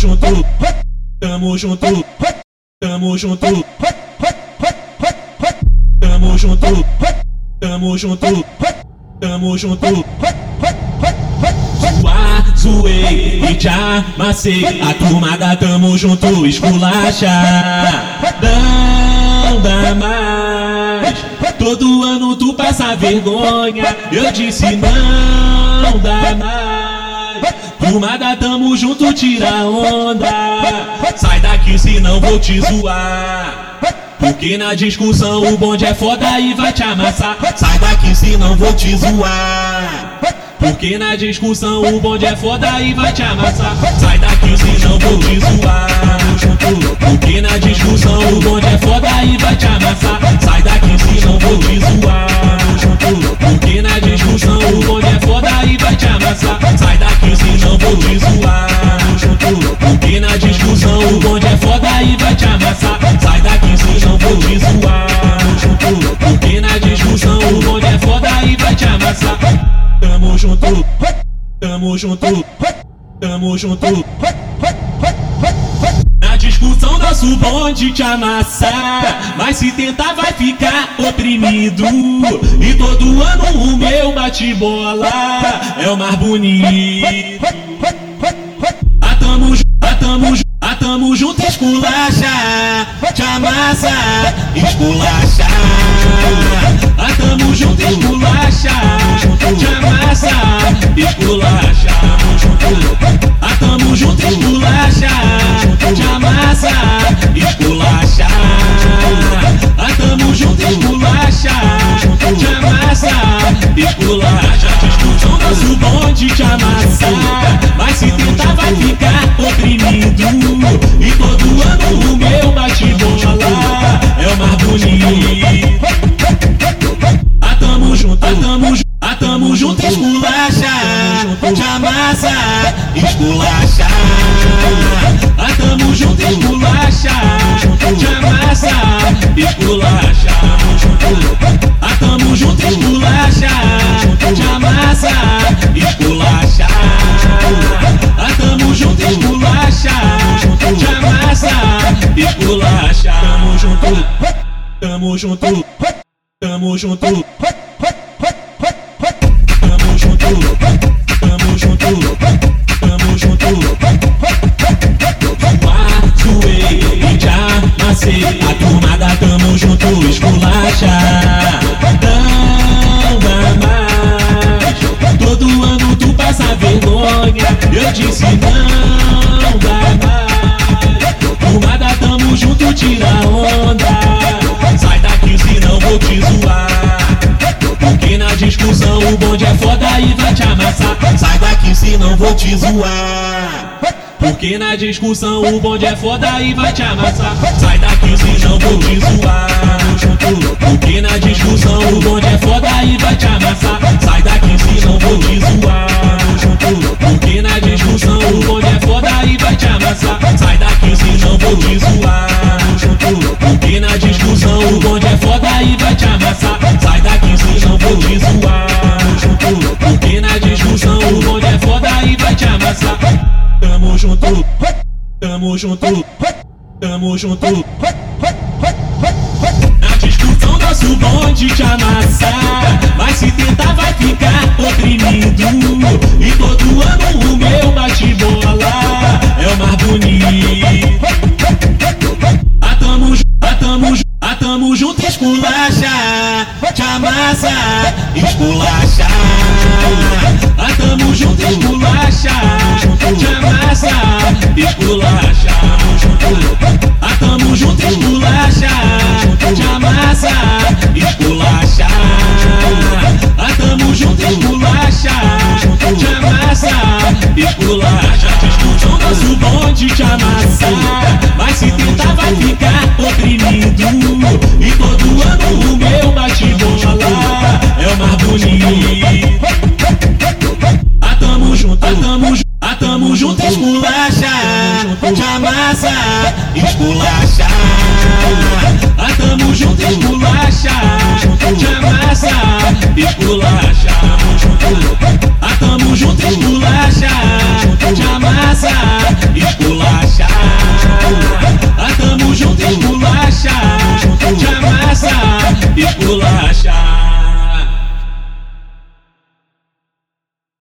junto, tamo junto, tamo junto, tamo junto, tamo junto, tamo junto. Zoar, zoei e te amassei. A turma da tamo junto, esculacha. Não dá mais. Todo ano tu passa vergonha. Eu disse não dá mais. Turma da tamo junto, tira onda. Sai daqui, senão vou te zoar. Porque na discussão o bonde é foda e vai te amassar. Sai daqui, senão vou te zoar. Porque na discussão o bonde é foda e vai te amassar. Sai daqui, senão vou te zoar. Porque na discussão o bonde é foda e vai te amassar. Sai daqui, senão vou te zoar. Tamo junto, tamo junto. Na discussão nosso bonde te amassar Mas se tentar vai ficar oprimido. E todo ano o meu bate-bola É o mais bonito. A tamo, a tamo, a tamo junto esculacha Te amassa, esculacha bonde tamo junto, tamo junto. Tamo junto, tamo junto, tamo junto. Zoar, zoei e já amassei. A turma da tamo junto, esculacha. Não dá mais. Todo ano tu passa vergonha. Eu disse não dá mais. Turma da tamo junto, tira bonde é foda e vai te amassar. Sai daqui, senão vou te zoar. Porque na discussão o bonde é foda e vai te amassar. Sai daqui, senão vou te zoar. Porque na discussão o bonde é foda e vai te amassar. Sai daqui, senão vou te zoar. Porque na discussão o bonde é foda e vai te amassar. Sai daqui, senão vou te zoar. Porque na discussão o bonde é foda e vai te amassar. Sai daqui, senão vou te zoar. Amassar. Tamo junto, tamo junto, tamo junto. Na discussão nosso bonde te amassar Mas se tentar vai ficar oprimido. E todo ano o meu bate-bola É o mais bonito. A tamo, a tamo, a tamo junto. Esculacha Te amassa, esculacha. A tamo junto. Esculacha esculacha. A tamo junto, esculacha.